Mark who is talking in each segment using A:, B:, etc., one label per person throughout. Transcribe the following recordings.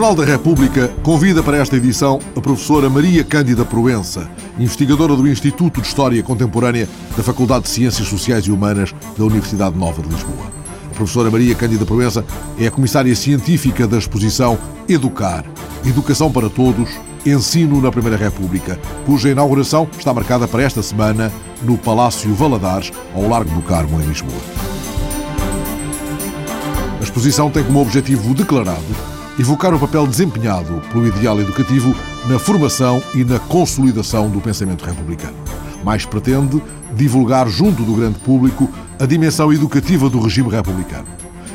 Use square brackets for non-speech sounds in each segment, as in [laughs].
A: Jornal da República convida para esta edição a professora Maria Cândida Proença, investigadora do Instituto de História Contemporânea da Faculdade de Ciências Sociais e Humanas da Universidade Nova de Lisboa. A professora Maria Cândida Proença é a comissária científica da exposição Educar, Educação para Todos, Ensino na Primeira República, cuja inauguração está marcada para esta semana no Palácio Valadares, ao Largo do Carmo, em Lisboa. A exposição tem como objetivo declarado evocar o papel desempenhado pelo ideal educativo na formação e na consolidação do pensamento republicano. Mais pretende divulgar junto do grande público a dimensão educativa do regime republicano.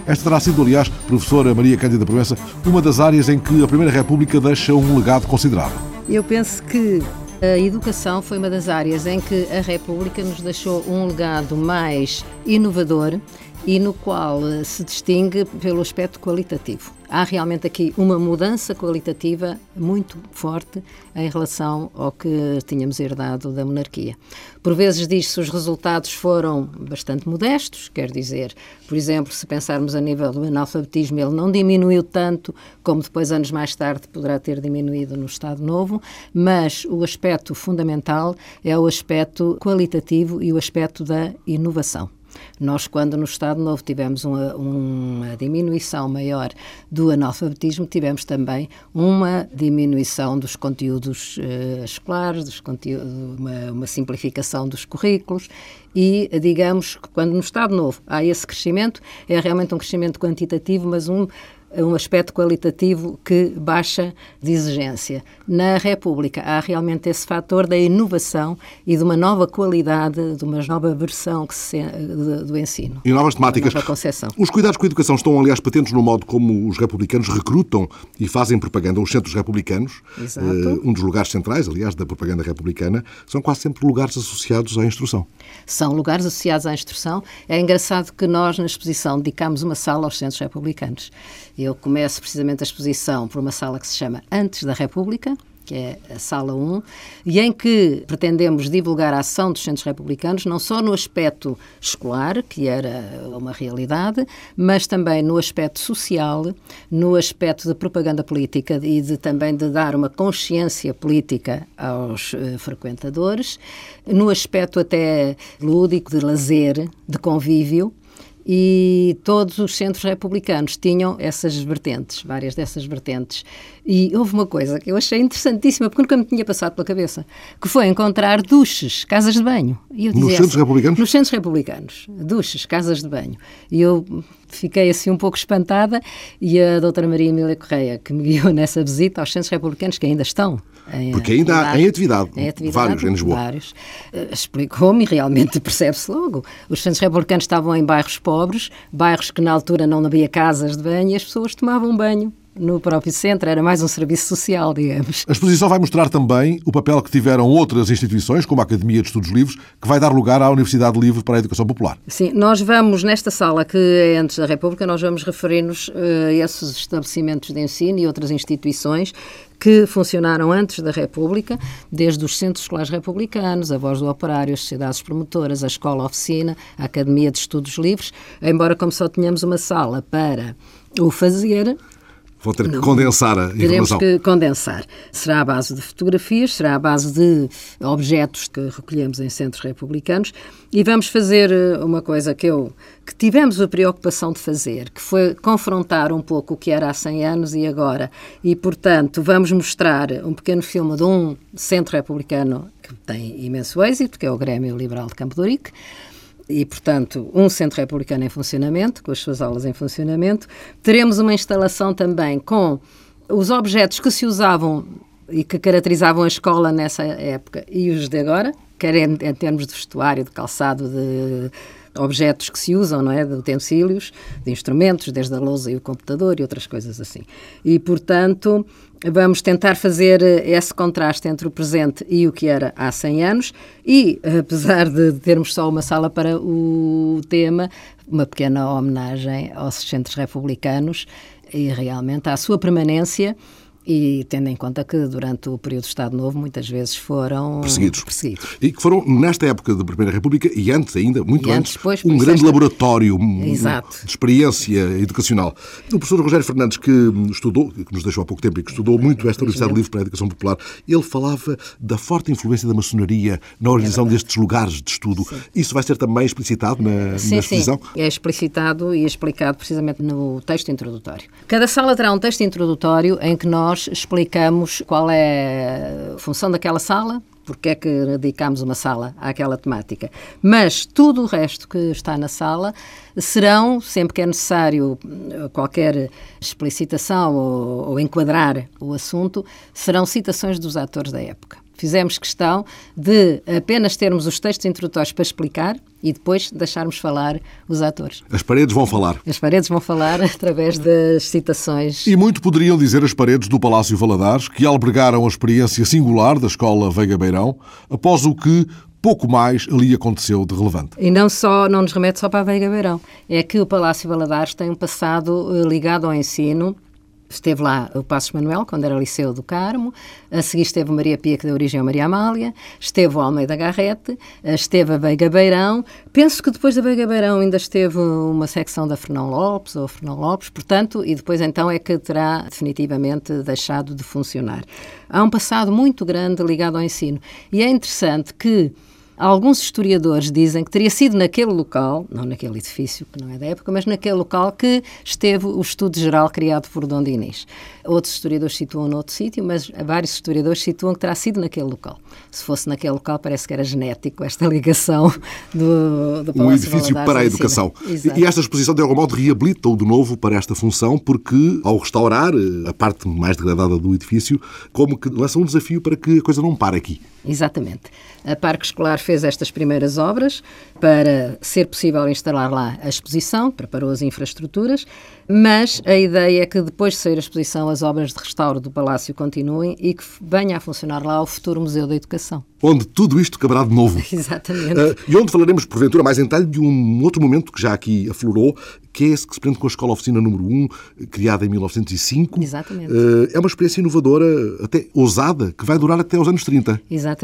A: Esta terá sido, aliás, professora Maria Cândida Proença, uma das áreas em que a Primeira República deixa um legado considerável.
B: Eu penso que a educação foi uma das áreas em que a República nos deixou um legado mais inovador e no qual se distingue pelo aspecto qualitativo há realmente aqui uma mudança qualitativa muito forte em relação ao que tínhamos herdado da monarquia. Por vezes diz-se os resultados foram bastante modestos, quer dizer, por exemplo, se pensarmos a nível do analfabetismo, ele não diminuiu tanto como depois, anos mais tarde, poderá ter diminuído no Estado Novo, mas o aspecto fundamental é o aspecto qualitativo e o aspecto da inovação. Nós, quando no Estado Novo tivemos uma, uma diminuição maior do analfabetismo, tivemos também uma diminuição dos conteúdos uh, escolares, dos conteúdos, uma, uma simplificação dos currículos e, digamos, quando no Estado Novo há esse crescimento, é realmente um crescimento quantitativo, mas um um aspecto qualitativo que baixa de exigência. Na República há realmente esse fator da inovação e de uma nova qualidade, de uma nova versão se, do ensino.
A: E novas temáticas.
B: Nova concepção.
A: Os cuidados com a educação estão, aliás, patentes no modo como os republicanos recrutam e fazem propaganda. Os centros republicanos,
B: Exato.
A: um dos lugares centrais, aliás, da propaganda republicana, são quase sempre lugares associados à instrução.
B: São lugares associados à instrução. É engraçado que nós, na exposição, dedicamos uma sala aos centros republicanos. Eu começo precisamente a exposição por uma sala que se chama Antes da República, que é a Sala 1, e em que pretendemos divulgar a ação dos centros republicanos, não só no aspecto escolar, que era uma realidade, mas também no aspecto social, no aspecto de propaganda política e de, também de dar uma consciência política aos uh, frequentadores, no aspecto até lúdico, de lazer, de convívio e todos os centros republicanos tinham essas vertentes, várias dessas vertentes. E houve uma coisa que eu achei interessantíssima, porque nunca me tinha passado pela cabeça, que foi encontrar duches, casas de banho.
A: nos centros assim, republicanos?
B: Nos centros republicanos. Duches, casas de banho. E eu fiquei assim um pouco espantada e a doutora Maria Emília Correia, que me guiou [laughs] nessa visita aos centros republicanos, que ainda estão
A: em, Porque ainda há em atividade, em atividade vários em Lisboa.
B: Vários. Uh, Explicou-me e realmente [laughs] percebe-se logo. Os centros republicanos estavam em bairros pobres, bairros que na altura não havia casas de banho e as pessoas tomavam banho no próprio centro, era mais um serviço social, digamos.
A: A exposição vai mostrar também o papel que tiveram outras instituições, como a Academia de Estudos Livres, que vai dar lugar à Universidade Livre para a Educação Popular.
B: Sim, nós vamos, nesta sala que é antes da República, nós vamos referir-nos uh, a esses estabelecimentos de ensino e outras instituições que funcionaram antes da República, desde os centros escolares republicanos, a Voz do Operário, as sociedades promotoras, a Escola-Oficina, a Academia de Estudos Livres, embora como só tenhamos uma sala para o fazer,
A: Vão ter que condensar a informação.
B: Teremos que condensar. Será à base de fotografias, será à base de objetos que recolhemos em centros republicanos e vamos fazer eh, uma coisa que eu que tivemos a preocupação de fazer, que foi confrontar um pouco o que era há 100 anos e agora. E, portanto, vamos mostrar um pequeno filme de um centro republicano que tem imenso êxito, que é o Grêmio Liberal de Campo de Ourique, e, portanto, um centro republicano em funcionamento, com as suas aulas em funcionamento. Teremos uma instalação também com os objetos que se usavam e que caracterizavam a escola nessa época e os de agora, quer em, em termos de vestuário, de calçado, de objetos que se usam, não é? De utensílios, de instrumentos, desde a lousa e o computador e outras coisas assim. E, portanto, vamos tentar fazer esse contraste entre o presente e o que era há 100 anos e, apesar de termos só uma sala para o tema, uma pequena homenagem aos centros republicanos e realmente à sua permanência e tendo em conta que durante o período do Estado Novo muitas vezes foram
A: perseguidos.
B: perseguidos.
A: E que foram, nesta época da Primeira República e antes ainda, muito
B: E
A: antes,
B: antes, depois,
A: um grande
B: esta-
A: laboratório um-
B: Exato.
A: de experiência educacional. O professor Rogério Fernandes, que estudou, que nos deixou há pouco tempo e que estudou muito esta Universidade Livre para a Educação Popular, ele falava da forte influência da maçonaria na organização destes lugares de estudo. Isso vai ser também explicitado na,
B: Sim,
A: na
B: sim.
A: exposição?
B: É explicitado e explicado precisamente no texto introdutório. Cada sala terá um texto introdutório em que nós explicamos qual é a função daquela sala, porque é que dedicamos uma sala àquela temática. Mas tudo o resto que está na sala serão, sempre que é necessário qualquer explicitação ou, ou enquadrar o assunto, serão citações dos atores da época. Fizemos questão de apenas termos os textos introdutórios para explicar e depois deixarmos falar os atores.
A: As paredes vão falar.
B: As paredes vão falar [laughs] através das citações.
A: E muito poderiam dizer as paredes do Palácio Valadares, que albergaram a experiência singular da Escola Veiga Beirão, após o que pouco mais ali aconteceu de relevante.
B: E não só, não nos remete só para a Veiga Beirão. É que o Palácio Valadares tem um passado eh, ligado ao ensino. Esteve lá o Passos Manuel, quando era Liceu do Carmo. A seguir esteve Maria Pia, que deu origem a Maria Amália. Esteve o Almeida Garrete. eh, Esteve a Veiga Beirão. Penso que depois da Veiga Beirão ainda esteve uma secção da Fernão Lopes, ou Fernão Lopes, portanto, e depois então é que terá definitivamente deixado de funcionar. Há um passado muito grande ligado ao ensino. E é interessante que Alguns historiadores dizem que teria sido naquele local, não naquele edifício, que não é da época, mas naquele local que esteve o estudo geral criado por Dom Dinis. Outros historiadores situam noutro sítio, mas vários historiadores situam que terá sido naquele local. Se fosse naquele local, parece que era genético esta ligação do, do
A: Um
B: Palácio
A: edifício
B: Valadares
A: para a educação.
B: Exato.
A: E esta exposição, de algum modo, reabilita-o de novo para esta função, porque, ao restaurar eh, a parte mais degradada do edifício, como que lança um desafio para que a coisa não pare aqui.
B: Exatamente. A Parque Escolar fez estas primeiras obras para ser possível instalar lá a exposição, preparou as infraestruturas, mas a ideia é que depois de sair a exposição, as obras de restauro do Palácio continuem e que venha a funcionar lá o futuro Museu da Educação.
A: Onde tudo isto caberá de novo. [laughs]
B: Exatamente.
A: Eh, e onde falaremos, porventura, mais em detalhe de um outro momento que já aqui aflorou, que é esse que se prende com a Escola Oficina número 1, criada em 1905.
B: Exatamente.
A: Eh, é uma experiência inovadora, até ousada, que vai durar até aos anos 30.
B: Exatamente.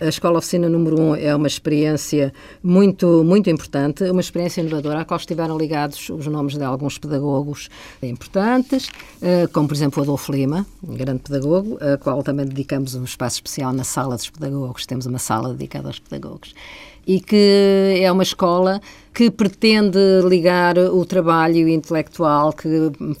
B: A Escola Oficina número 1 é uma experiência muito, muito importante, uma experiência inovadora à qual estiveram ligados os nomes de alguns pedagogos importantes, eh, como por exemplo o Adolfo Lima, um grande pedagogo, a qual também dedicamos um espaço especial na sala dos pedagogos, temos uma sala dedicada aos pedagogos. E que é uma escola que pretende ligar o trabalho intelectual, que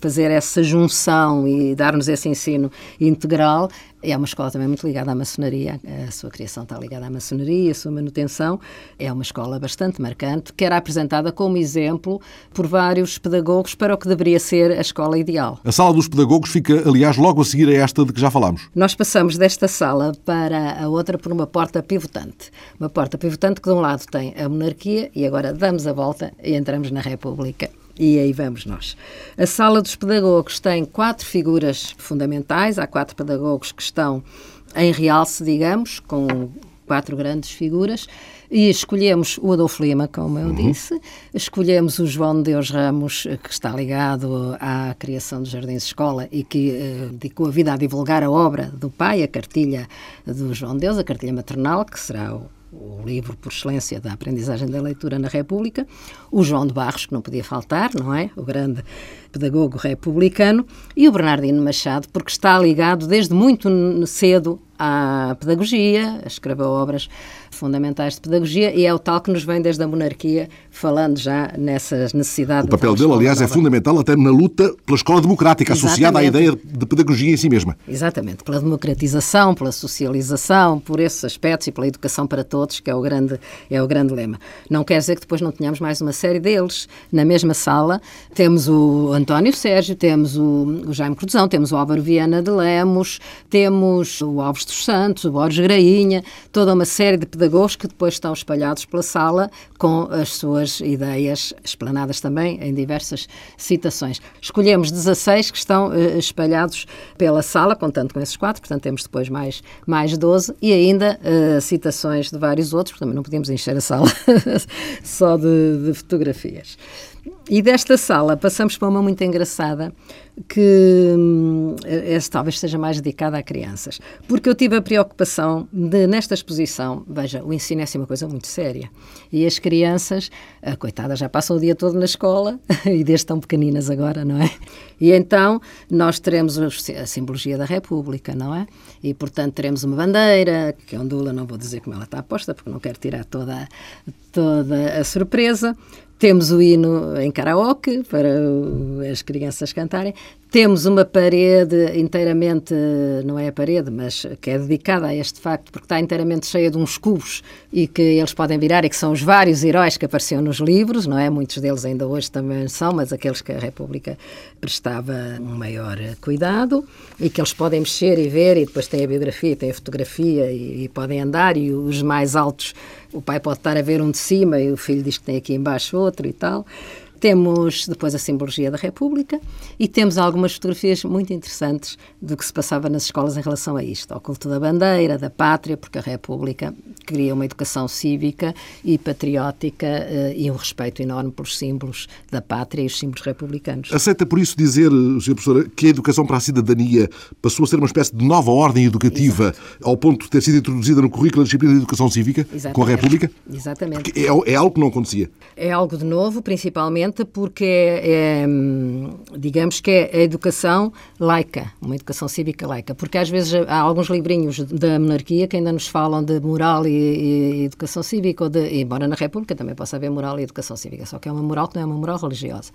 B: fazer essa junção e dar-nos esse ensino integral. É uma escola também muito ligada à maçonaria, a sua criação está ligada à maçonaria, a sua manutenção. É uma escola bastante marcante, que era apresentada como exemplo por vários pedagogos para o que deveria ser a escola ideal.
A: A Sala dos Pedagogos fica, aliás, logo a seguir a esta de que já falámos.
B: Nós passamos desta sala para a outra por uma porta pivotante. Uma porta pivotante que de um lado tem a monarquia e agora damos a volta e entramos na República. E aí vamos nós. A sala dos pedagogos tem quatro figuras fundamentais. Há quatro pedagogos que estão em realce, digamos, com quatro grandes figuras. E escolhemos o Adolfo Lima, como eu disse, escolhemos o João de Deus Ramos, que está ligado à criação dos Jardins de Escola e que eh, dedicou a vida a divulgar a obra do pai, a cartilha do João de Deus, a cartilha maternal, que será o, o livro por excelência da aprendizagem da leitura na República, o João de Barros, que não podia faltar, não é? O grande pedagogo republicano, e o Bernardino Machado, porque está ligado desde muito cedo à pedagogia, escreveu obras fundamentais de pedagogia e é o tal que nos vem desde a monarquia, falando já nessas necessidades.
A: O papel dele, aliás, é fundamental até na luta pela escola democrática, associada à
B: Exatamente.
A: ideia de pedagogia em si mesma.
B: Exatamente, pela democratização, pela socialização, por esses aspectos e pela educação para todos, que é o grande, é o grande lema. Não quer dizer que depois não tenhamos mais uma série deles. Na mesma sala temos o António Sérgio, temos o, o Jaime Cruzão, temos o Álvaro Viana de Lemos, temos o Alves dos Santos, o Borges Grainha, toda uma série de que depois estão espalhados pela sala com as suas ideias explanadas também em diversas citações. Escolhemos 16 que estão eh, espalhados pela sala, contando com esses quatro, portanto temos depois mais, mais 12 e ainda eh, citações de vários outros, porque também não podíamos encher a sala [laughs] só de, de fotografias. E desta sala passamos para uma muito engraçada, que hum, essa talvez seja mais dedicada a crianças. Porque eu tive a preocupação de, nesta exposição, veja, o ensino é assim uma coisa muito séria. E as crianças, a coitada, já passam o dia todo na escola, [laughs] e desde tão pequeninas agora, não é? E então nós teremos a simbologia da República, não é? E portanto teremos uma bandeira, que é ondula, não vou dizer como ela está posta, porque não quero tirar toda, toda a surpresa. Temos o hino em karaoke para as crianças cantarem. Temos uma parede inteiramente, não é a parede, mas que é dedicada a este facto, porque está inteiramente cheia de uns cubos e que eles podem virar e que são os vários heróis que apareciam nos livros, não é? Muitos deles ainda hoje também são, mas aqueles que a República prestava um maior cuidado e que eles podem mexer e ver e depois tem a biografia, tem a fotografia e, e podem andar e os mais altos, o pai pode estar a ver um de cima e o filho diz que tem aqui embaixo outro e tal. Temos depois a simbologia da República e temos algumas fotografias muito interessantes do que se passava nas escolas em relação a isto, ao culto da bandeira, da pátria, porque a República queria uma educação cívica e patriótica eh, e um respeito enorme pelos símbolos da pátria e os símbolos republicanos.
A: Aceita por isso dizer, Sra. Professora, que a educação para a cidadania passou a ser uma espécie de nova ordem educativa Exato. ao ponto de ter sido introduzida no currículo da disciplina de educação cívica Exatamente. com a República?
B: Exatamente.
A: É, é algo que não acontecia.
B: É algo de novo, principalmente porque é, é, digamos que é a educação laica, uma educação cívica laica, porque às vezes há alguns livrinhos da monarquia que ainda nos falam de moral e, e educação cívica, ou de, embora na República também possa haver moral e educação cívica, só que é uma moral que não é uma moral religiosa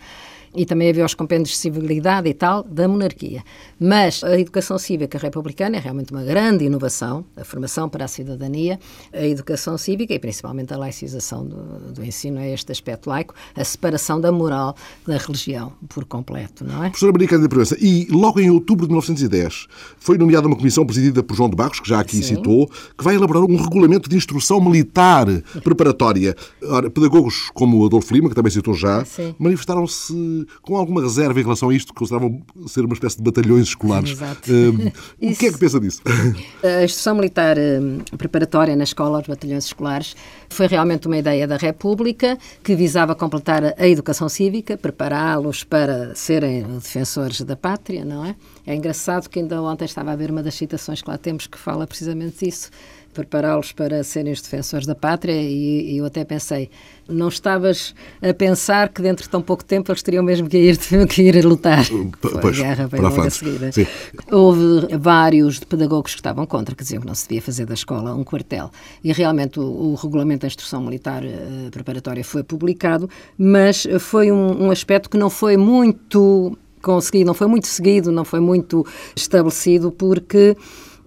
B: e também havia os compêndios de civilidade e tal da monarquia. Mas a educação cívica republicana é realmente uma grande inovação, a formação para a cidadania, a educação cívica e principalmente a laicização do, do ensino é este aspecto laico, a separação da moral da religião por completo, não é?
A: Professora Maria Cândida Proença, e logo em outubro de 1910 foi nomeada uma comissão presidida por João de Barros, que já aqui Sim. citou, que vai elaborar um regulamento de instrução militar [laughs] preparatória. Ora, pedagogos como Adolfo Lima, que também citou já, manifestaram-se com alguma reserva em relação a isto, que consideravam ser uma espécie de batalhões escolares.
B: Exato. Um,
A: o [laughs] que é que pensa disso? [laughs]
B: A instrução militar um, preparatória na escola, os batalhões escolares, foi realmente uma ideia da República que visava completar a educação cívica, prepará-los para serem defensores da pátria, não é? É engraçado que ainda ontem estava a ver uma das citações que lá temos que fala precisamente disso prepará-los para serem os defensores da pátria e, e, eu até pensei, não estavas a pensar que dentro de tão pouco tempo eles teriam mesmo que ir, [laughs] que ir lutar.
A: Pois, a guerra para logo a seguir.
B: Houve vários pedagogos que estavam contra, que diziam que não se devia fazer da escola um quartel. E realmente o, o regulamento da instrução militar uh, preparatória foi publicado, mas foi um, um aspecto que não foi muito conseguido, não foi muito seguido, não foi muito estabelecido, porque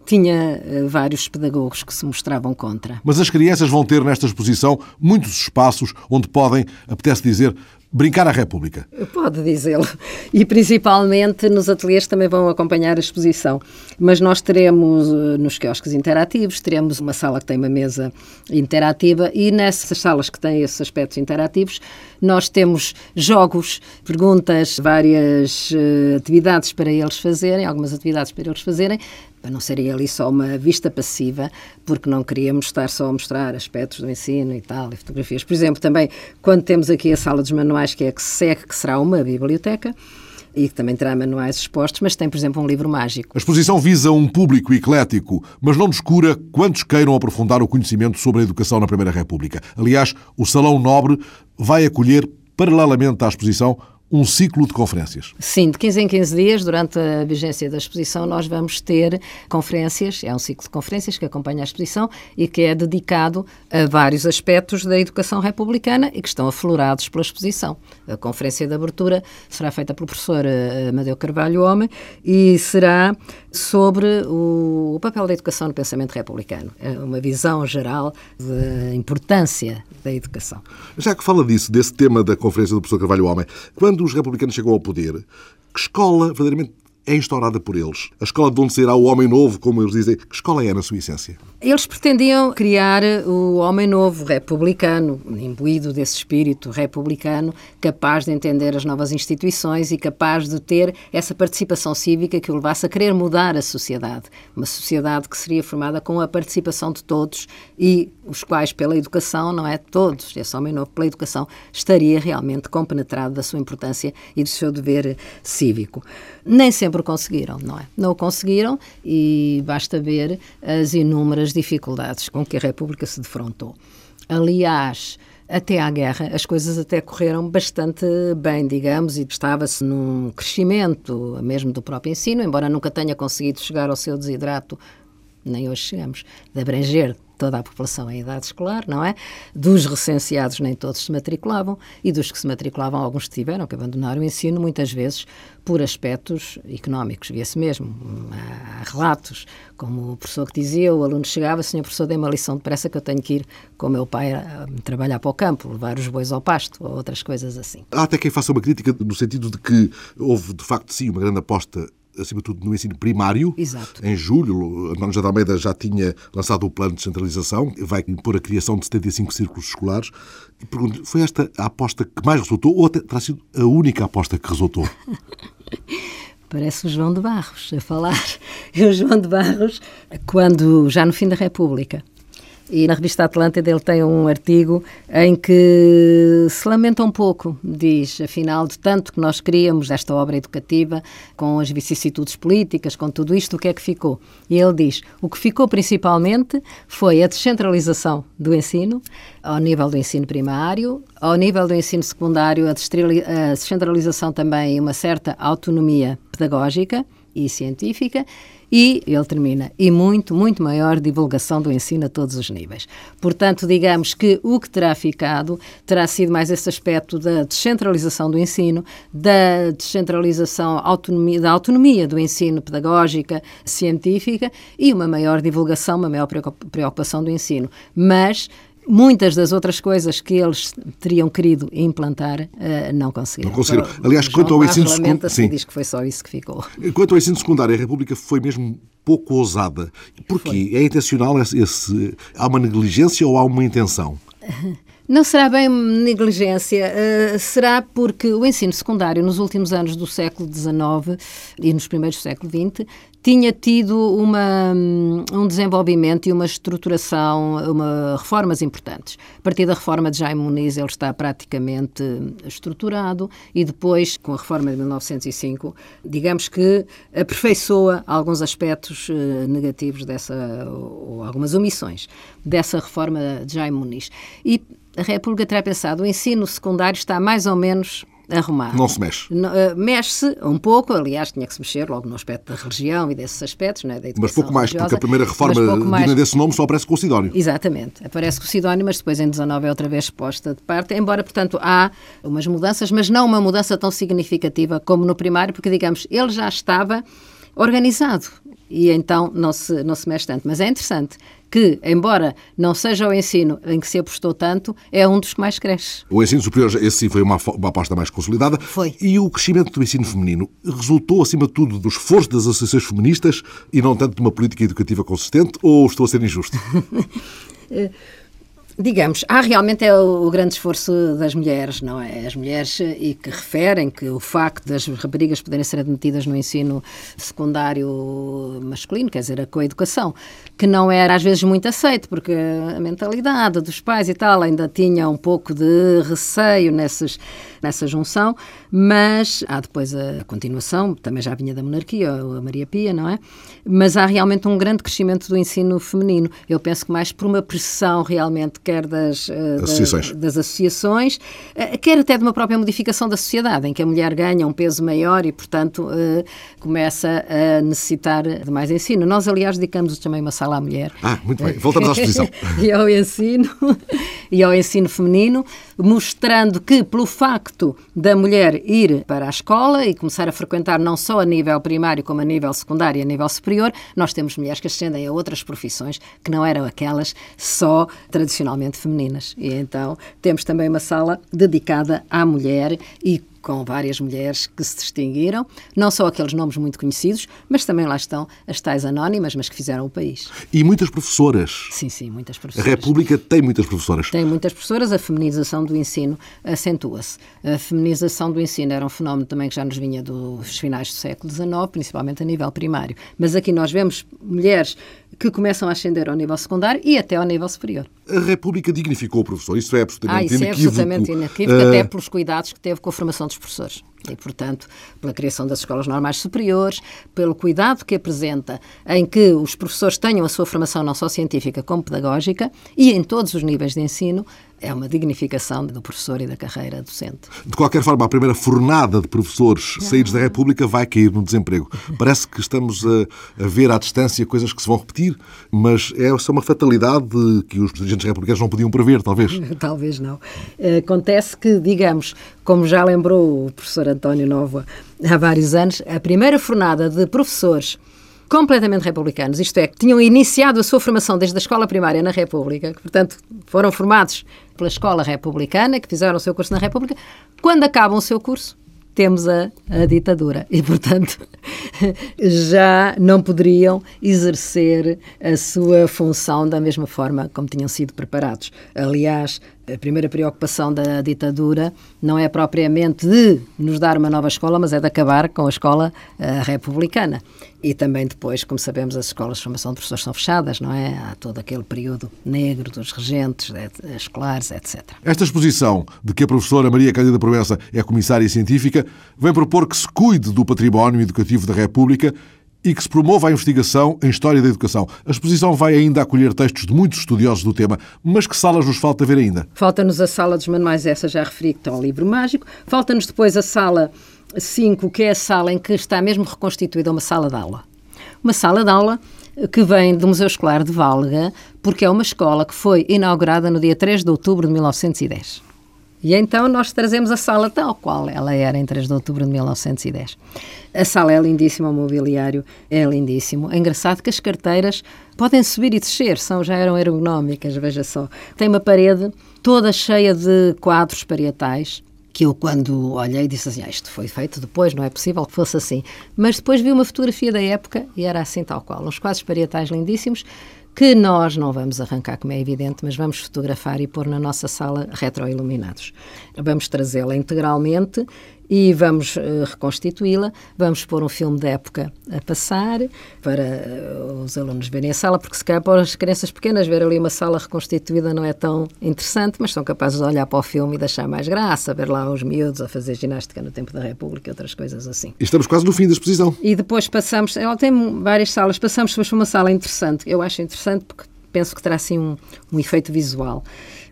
B: tinha uh, vários pedagogos que se mostravam contra.
A: Mas as crianças vão ter nesta exposição muitos espaços onde podem, apetece dizer, brincar à República.
B: Pode dizê-lo. E principalmente nos ateliês também vão acompanhar a exposição. Mas nós teremos eh, nos quiosques interativos, teremos uma sala que tem uma mesa interativa e nessas salas que têm esses aspectos interativos, nós temos jogos, perguntas, várias uh, atividades para eles fazerem, algumas atividades para eles fazerem, para não serem ali só uma vista passiva, porque não queríamos estar só a mostrar aspectos do ensino e tal, e fotografias. Por exemplo, também quando temos aqui a sala dos manuais, que é que segue, que será uma biblioteca, e que também terá manuais expostos, mas tem, por exemplo, um livro mágico.
A: A exposição visa um público eclético, mas não descura quantos queiram aprofundar o conhecimento sobre a educação na Primeira República. Aliás, o Salão Nobre vai acolher, paralelamente à exposição, um ciclo de conferências.
B: Sim, de 15 em 15 dias, durante a vigência da exposição, nós vamos ter conferências, é um ciclo de conferências que acompanha a exposição e que é dedicado a vários aspectos da educação republicana e que estão aflorados pela exposição. A conferência de abertura será feita pelo professor eh, Amadeu Carvalho Homem e será sobre o, papel da educação no pensamento republicano. É uma visão geral da importância da educação.
A: Já que fala disso, desse tema da conferência do professor Carvalho Homem, quando os republicanos chegam ao poder, que escola verdadeiramente é instaurada por eles. A escola de onde sairá o homem novo, como eles dizem, que escola é na sua essência?
B: Eles pretendiam criar o homem novo, republicano, imbuído desse espírito republicano, capaz de entender as novas instituições e capaz de ter essa participação cívica que o levasse a querer mudar a sociedade. Uma sociedade que seria formada com a participação de todos e os quais, pela educação, não é todos, esse homem novo, pela educação, estaria realmente compenetrado da sua importância e do seu dever cívico. Nem sempre o conseguiram, não é? Não o conseguiram e basta ver as inúmeras dificuldades com que a República se defrontou. Aliás, até à guerra, as coisas até correram bastante bem, digamos, e estava-se num crescimento mesmo do próprio ensino, embora nunca tenha conseguido chegar ao seu desidrato, nem hoje chegamos, de abranger toda a população em idade escolar, não é? Dos recenseados, nem todos se matriculavam, e dos que se matriculavam, alguns tiveram que abandonar o ensino, muitas vezes por aspectos económicos, via-se mesmo. Há relatos, como o professor que dizia, o aluno chegava, senhor professor, dê uma lição depressa que eu tenho que ir com o meu pai a trabalhar para o campo, levar os bois ao pasto, ou outras coisas assim.
A: Há até quem faça uma crítica no sentido de que houve, de facto, sim, uma grande aposta acima de tudo, no ensino primário.
B: Exato.
A: Em julho, António José de Almeida já tinha lançado o plano de descentralização, vai impor a criação de 75 círculos escolares. E pergunto, foi esta a aposta que mais resultou ou até terá sido a única aposta que resultou? [laughs]
B: Parece o João de Barros a falar. E [laughs] o João de Barros, quando, já no fim da República, e na revista Atlântida ele tem um artigo em que se lamenta um pouco, diz, afinal de tanto que nós queríamos desta obra educativa, com as vicissitudes políticas, com tudo isto, o que é que ficou? E ele diz, o que ficou principalmente foi a descentralização do ensino, ao nível do ensino primário, ao nível do ensino secundário, a descentralização também e uma certa autonomia pedagógica e científica, e ele termina, e muito, muito maior divulgação do ensino a todos os níveis. Portanto, digamos que o que terá ficado terá sido mais esse aspecto da descentralização do ensino, da descentralização autonomia, da autonomia do ensino pedagógica, científica e uma maior divulgação, uma maior preocupação do ensino. Mas muitas das outras coisas que eles teriam querido implantar uh, não conseguiram.
A: Não conseguiram. Aliás, quanto ao ensino
B: secundário. diz que foi só isso que ficou.
A: Quanto ao ensino secundário, a República foi mesmo pouco ousada. Porquê? Foi. É intencional esse, esse, Há uma negligência ou há uma intenção? [laughs]
B: Não será bem negligência, uh, será porque o ensino secundário nos últimos anos do século XIX e nos primeiros do século XX tinha tido uma, um desenvolvimento e uma estruturação, uma, reformas importantes. A partir da reforma de Jaime Muniz ele está praticamente estruturado e depois, com a reforma de 1905, digamos que aperfeiçoa alguns aspectos uh, negativos dessa, ou algumas omissões dessa reforma de Jaime Muniz. E a República terá pensado o ensino secundário está mais ou menos arrumado.
A: Não se mexe.
B: Uh, mexe-se um pouco, aliás, tinha que se mexer logo no aspecto da religião e desses aspectos, né, da
A: Mas pouco mais, porque a primeira reforma digna mais... desse nome só aparece com o Sidónio.
B: Exatamente, aparece com o Sidónio, mas depois em 19 é outra vez exposta de parte, embora, portanto, há umas mudanças, mas não uma mudança tão significativa como no primário, porque, digamos, ele já estava organizado e então não se, não se mexe tanto. Mas é interessante que, embora não seja o ensino em que se apostou tanto, é um dos que mais cresce.
A: O ensino superior, esse sim foi uma, uma aposta mais consolidada.
B: Foi.
A: E o crescimento do ensino feminino resultou, acima de tudo, do esforço das associações feministas e não tanto de uma política educativa consistente, ou estou a ser injusto? [laughs]
B: Digamos, há realmente é o, o, grande esforço das mulheres, não é? As mulheres e que referem que o facto das raparigas poderem ser admitidas no ensino secundário masculino, quer dizer, a coeducação, que não era às vezes muito aceito, porque a mentalidade dos pais e tal ainda tinha um pouco de receio nessas, nessa junção, mas há depois a continuação, também já vinha da monarquia, a Maria Pia, não é? Mas há realmente um grande crescimento do ensino feminino. Eu penso que mais por uma pressão realmente quer das,
A: eh, associações.
B: das, das associações, eh, quer até de uma própria modificação da sociedade, em que a mulher ganha um peso maior e, portanto, eh, começa a necessitar de mais ensino. Nós, aliás, dedicamos também uma sala à mulher.
A: Ah, muito bem. Voltamos à exposição. [laughs]
B: e ao ensino, [laughs] e ao ensino feminino, mostrando que, pelo facto da mulher ir para a escola e começar a frequentar não só a nível primário, como a nível secundário e a nível superior, nós temos mulheres que ascendem a outras profissões que não eram aquelas só tradicionalmente femininas. E então temos também uma sala dedicada à mulher e com várias mulheres que se distinguiram, não só aqueles nomes muito conhecidos, mas também lá estão as tais anónimas, mas que fizeram o país.
A: E muitas professoras.
B: Sim, sim, muitas professoras.
A: A República tem muitas professoras.
B: Tem muitas professoras, a feminização do ensino acentua-se. A feminização do ensino era um fenómeno também que já nos vinha dos finais do século XIX, principalmente a nível primário. Mas aqui nós vemos mulheres que começam a ascender ao nível secundário e até ao nível superior.
A: A República dignificou o professor, isso é absolutamente
B: ah, isso
A: inequívoco.
B: é absolutamente inequívoco, uh... até pelos cuidados que teve com a formação dos professores. E, portanto, pela criação das escolas normais superiores, pelo cuidado que apresenta em que os professores tenham a sua formação não só científica como pedagógica e em todos os níveis de ensino, é uma dignificação do professor e da carreira docente.
A: De qualquer forma, a primeira fornada de professores saídos da República vai cair no desemprego. Parece que estamos a, a, ver à distância coisas que se vão repetir, mas é só uma fatalidade que os dirigentes republicanos não podiam prever, talvez. [laughs]
B: talvez não. Acontece que, digamos, como já lembrou o professor António Nova há vários anos, a primeira fornada de professores completamente republicanos, isto é, que tinham iniciado a sua formação desde a escola primária na República, que, portanto, foram formados pela escola republicana, que fizeram o seu curso na República, quando acabam o seu curso, temos a, a, ditadura. E, portanto, [laughs] já não poderiam exercer a sua função da mesma forma como tinham sido preparados. Aliás, a primeira preocupação da ditadura não é propriamente de nos dar uma nova escola, mas é de acabar com a escola uh, republicana. E também depois, como sabemos, as escolas de formação de professores são fechadas, não é? Há todo aquele período negro dos regentes escolares, etc.
A: Esta exposição de que a professora Maria Cândida Proença é comissária científica vem propor que se cuide do património educativo da República e que se promova a investigação em História da Educação. A exposição vai ainda acolher textos de muitos estudiosos do tema, mas que salas nos falta ver ainda?
B: Falta-nos a sala dos manuais, essa já referi, que está ao livro mágico. Falta-nos depois a sala 5, que é a sala em que está mesmo reconstituída uma sala de aula. Uma sala de aula que vem do Museu Escolar de Valga, porque é uma escola que foi inaugurada no dia 3 de outubro de 1910. E então nós trazemos a sala tal qual ela era em 3 de outubro de 1910. A sala é lindíssima, o mobiliário é lindíssimo. É engraçado que as carteiras podem subir e descer, são, já eram ergonómicas, veja só. Tem uma parede toda cheia de quadros parietais, que eu quando olhei disse assim, ah, isto foi feito depois, não é possível que fosse assim. Mas depois vi uma fotografia da época e era assim tal qual. Uns quadros parietais lindíssimos que nós não vamos arrancar, como é evidente, mas vamos fotografar e pôr na nossa sala retroiluminados. Vamos trazê-la integralmente e vamos uh, reconstituí-la. Vamos pôr um filme da época a passar para uh, os alunos verem a sala, porque se calhar para as crianças pequenas ver ali uma sala reconstituída não é tão interessante, mas são capazes de olhar para o filme e deixar mais graça, ver lá os miúdos a fazer ginástica no tempo da República e outras coisas assim.
A: E estamos quase no fim da exposição.
B: E depois passamos, ela tem várias salas, passamos para uma sala interessante. Eu acho interessante porque penso que terá assim um, um efeito visual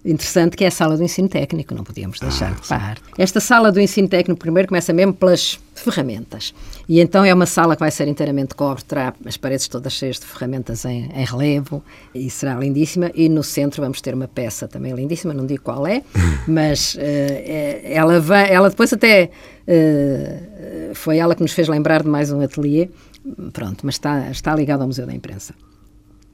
B: interessante, que é a sala do ensino técnico, não podíamos deixar ah, de parte. Esta sala do ensino técnico, primeiro, começa mesmo pelas ferramentas. E então é uma sala que vai ser inteiramente cobre, terá as paredes todas cheias de ferramentas em, em, relevo e será lindíssima. E no centro vamos ter uma peça também lindíssima, não digo qual é, [laughs] mas uh, ela, vai, ela depois até uh, foi ela que nos fez lembrar de mais um ateliê. Pronto, mas está, está ligado ao Museu da Imprensa.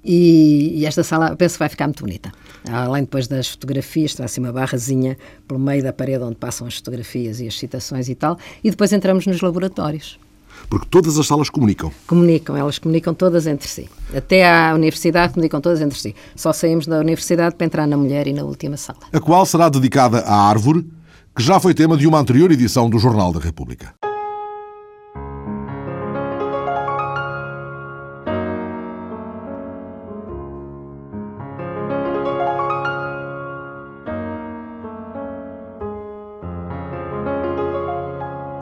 B: E, e, esta sala penso que vai ficar muito bonita. Além depois das fotografias, está assim uma barrazinha pelo meio da parede onde passam as fotografias e as citações e tal. E depois entramos nos laboratórios.
A: Porque todas as salas comunicam.
B: Comunicam, elas comunicam todas entre si. Até à universidade comunicam todas entre si. Só saímos da universidade para entrar na mulher e na última sala.
A: A qual será dedicada à árvore, que já foi tema de uma anterior edição do Jornal da República.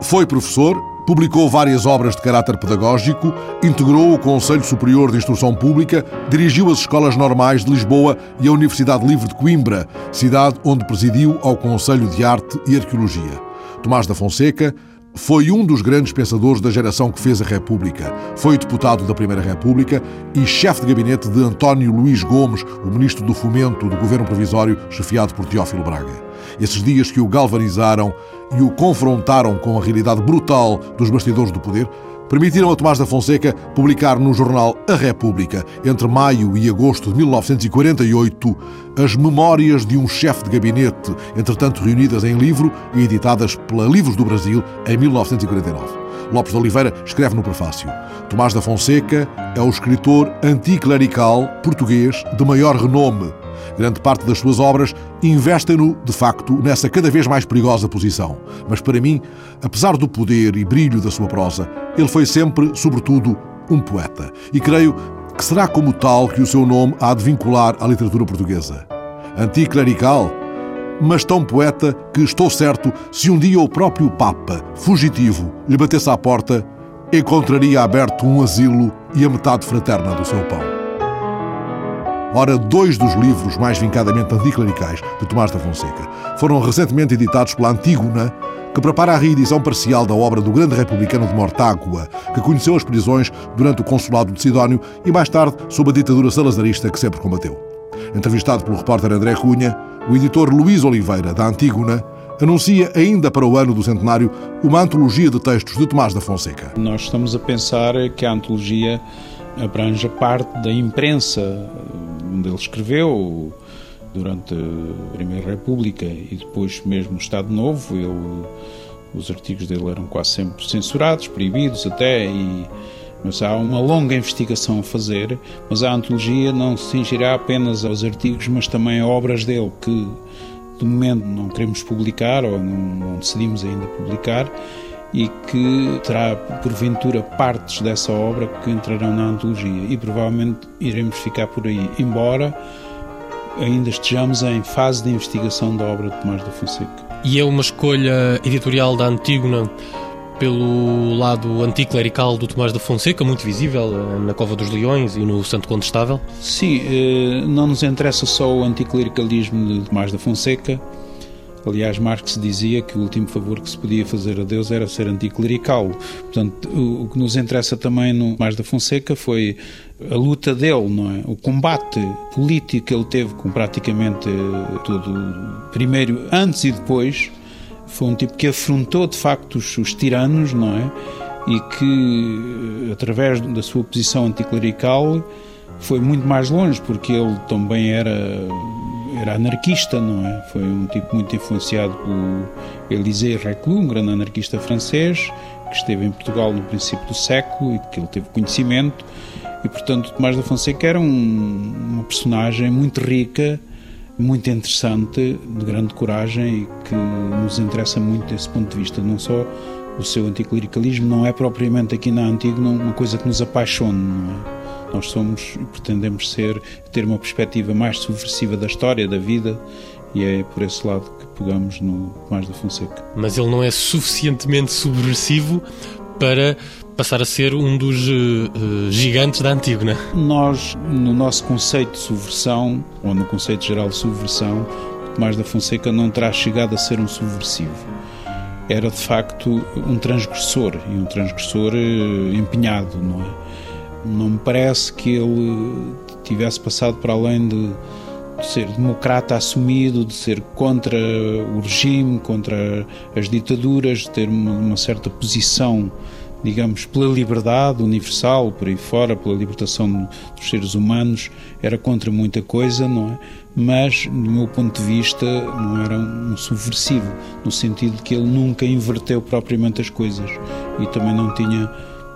A: Foi professor, publicou várias obras de caráter pedagógico, integrou o Conselho Superior de Instrução Pública, dirigiu as escolas normais de Lisboa e a Universidade Livre de Coimbra, cidade onde presidiu ao Conselho de Arte e Arqueologia. Tomás da Fonseca foi um dos grandes pensadores da geração que fez a República. Foi deputado da Primeira República e chefe de gabinete de António Luís Gomes, o ministro do Fomento do governo provisório, chefiado por Teófilo Braga. Esses dias que o galvanizaram e o confrontaram com a realidade brutal dos bastidores do poder permitiram a Tomás da Fonseca publicar no jornal A República, entre maio e agosto de 1948, as memórias de um chefe de gabinete, entretanto reunidas em livro e editadas pela Livros do Brasil em 1949. Lopes de Oliveira escreve no prefácio: Tomás da Fonseca é o escritor anticlerical português de maior renome. Grande parte das suas obras investem-no, de facto, nessa cada vez mais perigosa posição. Mas para mim, apesar do poder e brilho da sua prosa, ele foi sempre, sobretudo, um poeta. E creio que será como tal que o seu nome há de vincular à literatura portuguesa. Anticlerical, mas tão poeta que estou certo, se um dia o próprio Papa, fugitivo, lhe batesse à porta, encontraria aberto um asilo e a metade fraterna do seu pão. Ora, dois dos livros mais vincadamente anticlericais de Tomás da Fonseca foram recentemente editados pela Antígona, que prepara a reedição parcial da obra do grande republicano de Mortágua, que conheceu as prisões durante o consulado de Sidónio e mais tarde sob a ditadura salazarista que sempre combateu. Entrevistado pelo repórter André Cunha, o editor Luís Oliveira, da Antígona, anuncia ainda para o ano do centenário uma antologia de textos de Tomás da Fonseca.
C: Nós estamos a pensar que a antologia abrange parte da imprensa onde ele escreveu durante a Primeira República e depois mesmo o Estado Novo. Ele, os artigos dele eram quase sempre censurados, proibidos até, e mas há uma longa investigação a fazer, mas a antologia não se cingirá apenas aos artigos, mas também a obras dele, que de momento não queremos publicar ou não, não decidimos ainda publicar, e que terá, porventura, partes dessa obra que entrarão na antologia. E provavelmente iremos ficar por aí, embora ainda estejamos em fase de investigação da obra de Tomás da Fonseca.
D: E é uma escolha editorial da Antígona pelo lado anticlerical do Tomás da Fonseca, muito visível eh, na Cova dos Leões e no Santo Condestável?
C: Sim, eh, não nos interessa só o anticlericalismo de Tomás da Fonseca. Aliás, Marx dizia que o último favor que se podia fazer a Deus era ser anticlerical. Portanto, o que nos interessa também no Tomás da Fonseca foi a luta dele, não é? O combate político que ele teve com praticamente eh, tudo, primeiro, antes e depois, foi um tipo que afrontou de facto os, os tiranos, não é? E que, através da sua posição anticlerical, foi muito mais longe, porque ele também era, era anarquista, não é? Foi um tipo muito influenciado por Élisée Reclus, um grande anarquista francês, que esteve em Portugal no princípio do século e que ele teve conhecimento. E, portanto, Tomás da Fonseca era um, uma personagem muito rica muito interessante, de grande coragem e que nos interessa muito desse ponto de vista, não só o seu anticlericalismo não é propriamente aqui na Antiga uma coisa que nos apaixone, não é? Nós somos e pretendemos ser, ter uma perspectiva mais subversiva da história, da vida, e é por esse lado que pegamos no Tomás da Fonseca.
D: Mas ele não é suficientemente subversivo para passar a ser um dos uh, gigantes da Antígona.
C: Nós, no nosso conceito de subversão, ou no conceito geral de subversão, Tomás da Fonseca não terá chegado a ser um subversivo. Era de facto um transgressor e um transgressor uh, empenhado, não é? Não me parece que ele tivesse passado para além de, de ser democrata assumido, de ser contra o regime, contra as ditaduras, de ter uma, uma certa posição digamos, pela liberdade universal, por aí fora, pela libertação dos seres humanos, era contra muita coisa, não é? Mas, do meu ponto de vista, não era um subversivo, no sentido de que ele nunca inverteu propriamente as coisas e também não tinha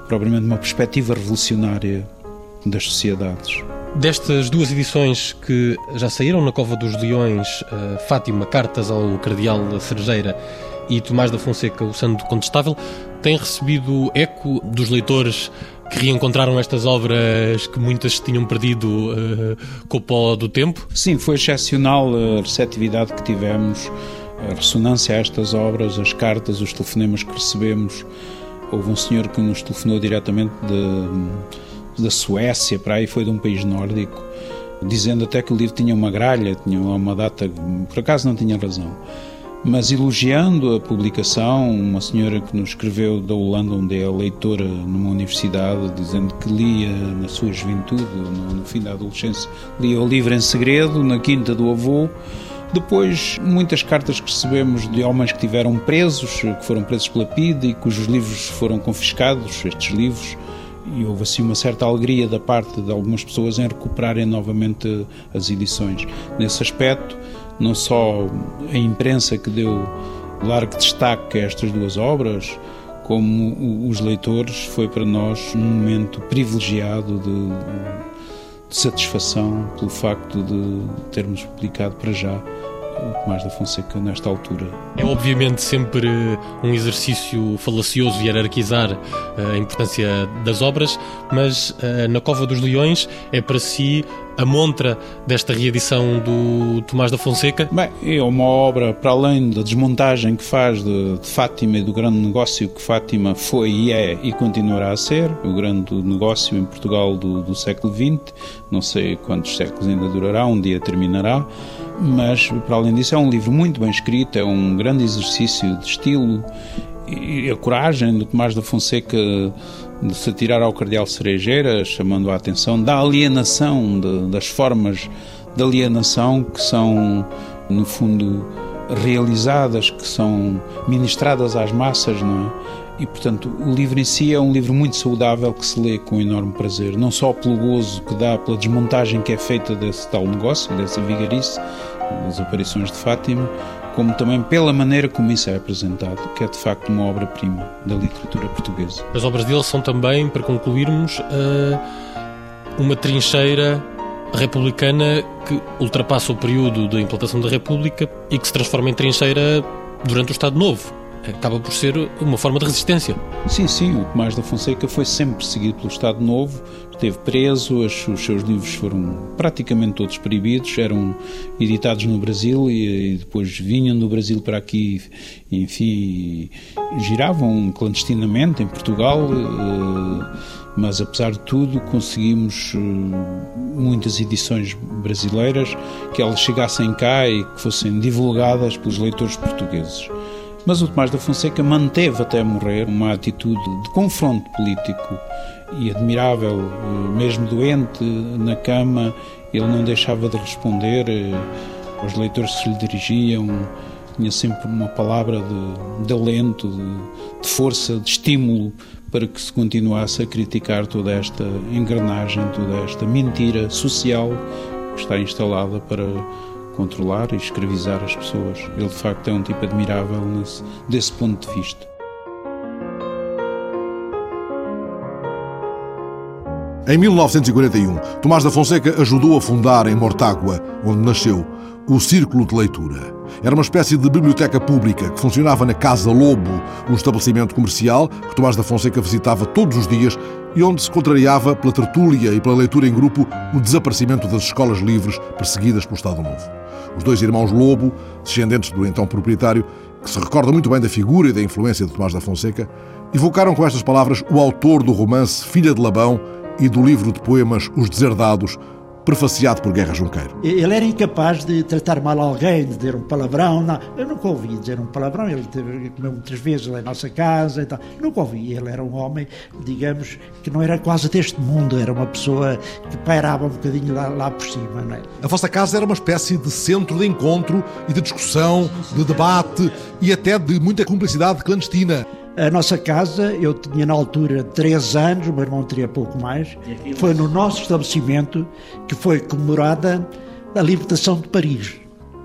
C: propriamente uma perspectiva revolucionária das sociedades.
D: Destas duas edições que já saíram na Cova dos Leões, uh, Fátima, Cartas ao Cardeal Cerejeira e Tomás da Fonseca, o Santo Contestável, tem recebido eco dos leitores que reencontraram estas obras que muitas tinham perdido uh, com o pó do tempo?
C: Sim, foi excepcional a receptividade que tivemos, a ressonância a estas obras, as cartas, os telefonemas que recebemos. Houve um senhor que nos telefonou diretamente de, da Suécia, para aí foi de um país nórdico, dizendo até que o livro tinha uma gralha, tinha uma data, por acaso não tinha razão. Mas elogiando a publicação, uma senhora que nos escreveu da Holanda, onde é leitora numa universidade, dizendo que lia na sua juventude, no, no fim da adolescência, lia o livro em segredo, na quinta do avô, Depois, muitas cartas que recebemos de homens que tiveram presos, que foram presos pela PIDE e cujos livros foram confiscados, estes livros, e houve assim uma certa alegria da parte de algumas pessoas em recuperarem novamente as edições. Nesse aspecto, não só a imprensa que deu largo destaque a estas duas obras, como os leitores, foi para nós um momento privilegiado de, de satisfação pelo facto de termos publicado para já Tomás da Fonseca nesta altura.
D: É obviamente sempre um exercício falacioso hierarquizar eh, a importância das obras, mas eh, na Cova dos Leões é para si a montra desta reedição do Tomás da Fonseca?
C: Bem, é uma obra, para além da desmontagem que faz de, de, Fátima e do grande negócio que Fátima foi e é e continuará a ser, o grande negócio em Portugal do, do século XX, não sei quantos séculos ainda durará, um dia terminará, mas para além disso é um livro muito bem escrito, é um grande exercício de estilo e a coragem do Tomás da Fonseca de se atirar ao cardeal Cerejeira, chamando a atenção da alienação, de, das formas de alienação que são, no fundo, realizadas, que são ministradas às massas, não é? E, portanto, o livro em si é um livro muito saudável que se lê com enorme prazer, não só pelo gozo que dá pela desmontagem que é feita desse tal negócio, dessa vigarice, das aparições de Fátima, como também pela maneira como isso é apresentado, que é de facto uma obra-prima da literatura portuguesa.
D: As obras dele são também, para concluirmos, eh, uma trincheira republicana que ultrapassa o período da implantação da República e que se transforma em trincheira durante o Estado Novo acaba por ser uma forma de resistência.
C: Sim, sim, o Tomás da Fonseca foi sempre perseguido pelo Estado Novo, esteve preso, os seus livros foram praticamente todos proibidos, eram editados no Brasil e, depois vinham do Brasil para aqui, enfim, giravam clandestinamente em Portugal, eh, mas apesar de tudo conseguimos eh, muitas edições brasileiras que elas chegassem cá e que fossem divulgadas pelos leitores portugueses. Mas o Tomás da Fonseca manteve até morrer uma atitude de confronto político e admirável, eh, mesmo doente na cama, ele não deixava de responder. Aos eh, leitores que se lhe dirigiam, tinha sempre uma palavra de, de alento, de, de força, de estímulo para que se continuasse a criticar toda esta engrenagem, toda esta mentira social que está instalada para controlar e escravizar as pessoas. Ele de facto é um tipo admirável nesse, desse ponto de vista.
A: Em 1941, Tomás da Fonseca ajudou a fundar em Mortágua, onde nasceu, o Círculo de Leitura. Era uma espécie de biblioteca pública que funcionava na Casa Lobo, um estabelecimento comercial que Tomás da Fonseca visitava todos os dias e onde se contrariava pela tertúlia e pela leitura em grupo o desaparecimento das escolas livres perseguidas pelo Estado Novo. Os dois irmãos Lobo, descendentes do então proprietário, que se recorda muito bem da figura e da influência de Tomás da Fonseca, evocaram com estas palavras o autor do romance Filha de Labão e do livro de poemas Os Deserdados, prefaciado por Guerra Junqueiro.
E: Ele era incapaz de tratar mal alguém, de dizer um palavrão. Não, eu nunca ouvi dizer um palavrão. Ele comeu muitas vezes lá em nossa casa e tal. Nunca ouvi. Ele era um homem, digamos, que não era quase deste mundo. Era uma pessoa que pairava um bocadinho lá, lá por cima. Não é?
A: A vossa casa era uma espécie de centro de encontro e de discussão, de debate e até de muita cumplicidade clandestina.
E: A nossa casa, eu tinha na altura 3 anos, o meu irmão teria pouco mais, foi no nosso estabelecimento que foi comemorada a libertação de Paris,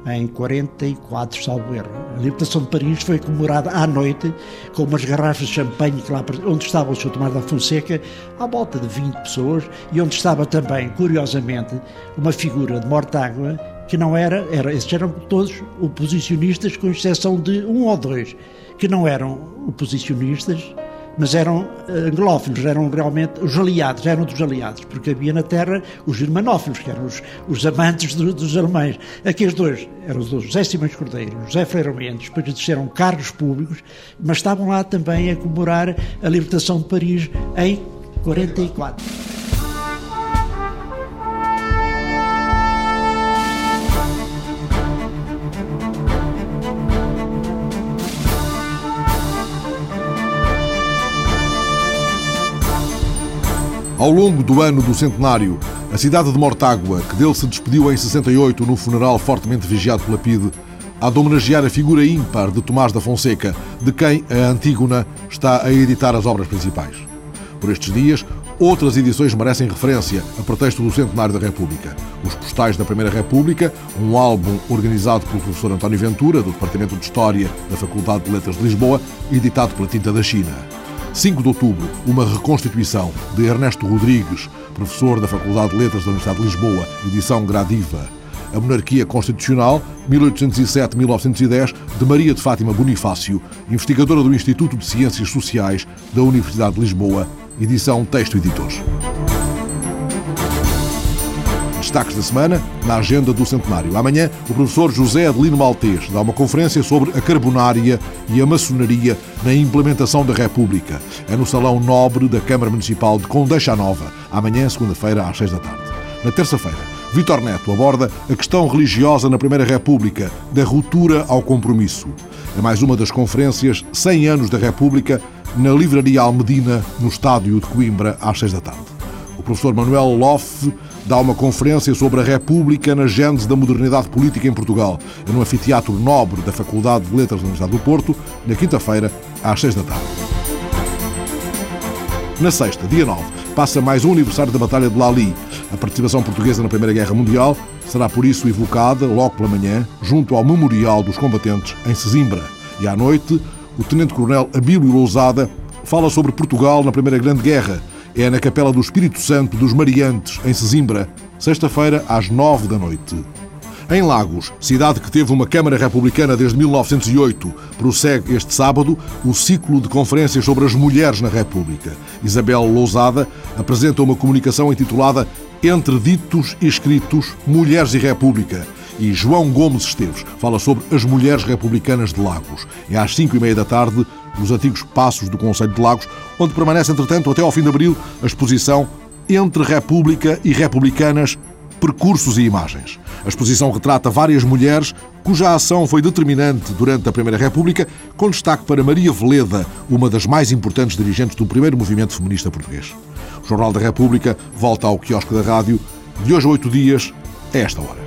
E: em 44, salvo erro. A libertação de Paris foi comemorada à noite com umas garrafas de champanhe lá, onde estava o Sr. Tomás da Fonseca, à volta de 20 pessoas, e onde estava também, curiosamente, uma figura de Mortágua que não era, era, esses eram todos oposicionistas, com exceção de um ou dois que não eram oposicionistas, mas eram eh, anglófilos, eram realmente os aliados, eram dos aliados, porque havia na terra os germanófilos, que eram os, os amantes do, dos alemães. Aqueles dois eram os dois, José Simões Cordeiro, José Freire Mendes, depois exerceram cargos públicos, mas estavam lá também a comemorar a libertação de Paris em 44.
A: Ao longo do ano do centenário, a cidade de Mortágua, que dele se despediu em 68 no funeral fortemente vigiado pela PIDE, há de homenagear a figura ímpar de Tomás da Fonseca, de quem a Antígona está a editar as obras principais. Por estes dias, outras edições merecem referência a pretexto do centenário da República. Os Postais da Primeira República, um álbum organizado pelo professor António Ventura, do Departamento de História da Faculdade de Letras de Lisboa, editado pela Tinta da China. 5 de outubro, uma reconstituição de Ernesto Rodrigues, professor da Faculdade de Letras da Universidade de Lisboa, edição Gradiva. A Monarquia Constitucional, 1807-1910, de Maria de Fátima Bonifácio, investigadora do Instituto de Ciências Sociais da Universidade de Lisboa, edição Texto Editores. Destaques da semana na agenda do centenário. Amanhã, o professor José Adelino Maltês dá uma conferência sobre a carbonária e a maçonaria na implementação da República. É no Salão Nobre da Câmara Municipal de Condeixa Nova, amanhã, segunda-feira, às seis da tarde. Na terça-feira, Vitor Neto aborda a questão religiosa na Primeira República, da ruptura ao compromisso. É mais uma das conferências 100 anos da República na Livraria Almedina, no Estádio de Coimbra, às seis da tarde. O professor Manuel Loff dá uma conferência sobre a República na gênese da modernidade política em Portugal, no anfiteatro nobre da Faculdade de Letras da Universidade do Porto, na quinta-feira, às seis da tarde. Na sexta, dia 9, passa mais um aniversário da Batalha de Lali. A participação portuguesa na Primeira Guerra Mundial será por isso evocada, logo pela manhã, junto ao Memorial dos Combatentes, em Sesimbra. E à noite, o Tenente-Coronel Abílio Lousada fala sobre Portugal na Primeira Grande Guerra. É na Capela do Espírito Santo dos Mariantes, em Sesimbra, sexta-feira, às nove da noite. Em Lagos, cidade que teve uma Câmara Republicana desde 1908, prossegue este sábado o ciclo de conferências sobre as mulheres na República. Isabel Lousada apresenta uma comunicação intitulada Entre Ditos e Escritos, Mulheres e República, e João Gomes Esteves fala sobre as mulheres republicanas de Lagos. É às 5 e meia da tarde, nos antigos passos do Conselho de Lagos, onde permanece, entretanto, até ao fim de abril, a exposição Entre República e Republicanas, Percursos e Imagens. A exposição retrata várias mulheres cuja ação foi determinante durante a Primeira República, com destaque para Maria Veleda, uma das mais importantes dirigentes do primeiro movimento feminista português. O Jornal da República volta ao quiosque da rádio de hoje a oito dias, a esta hora.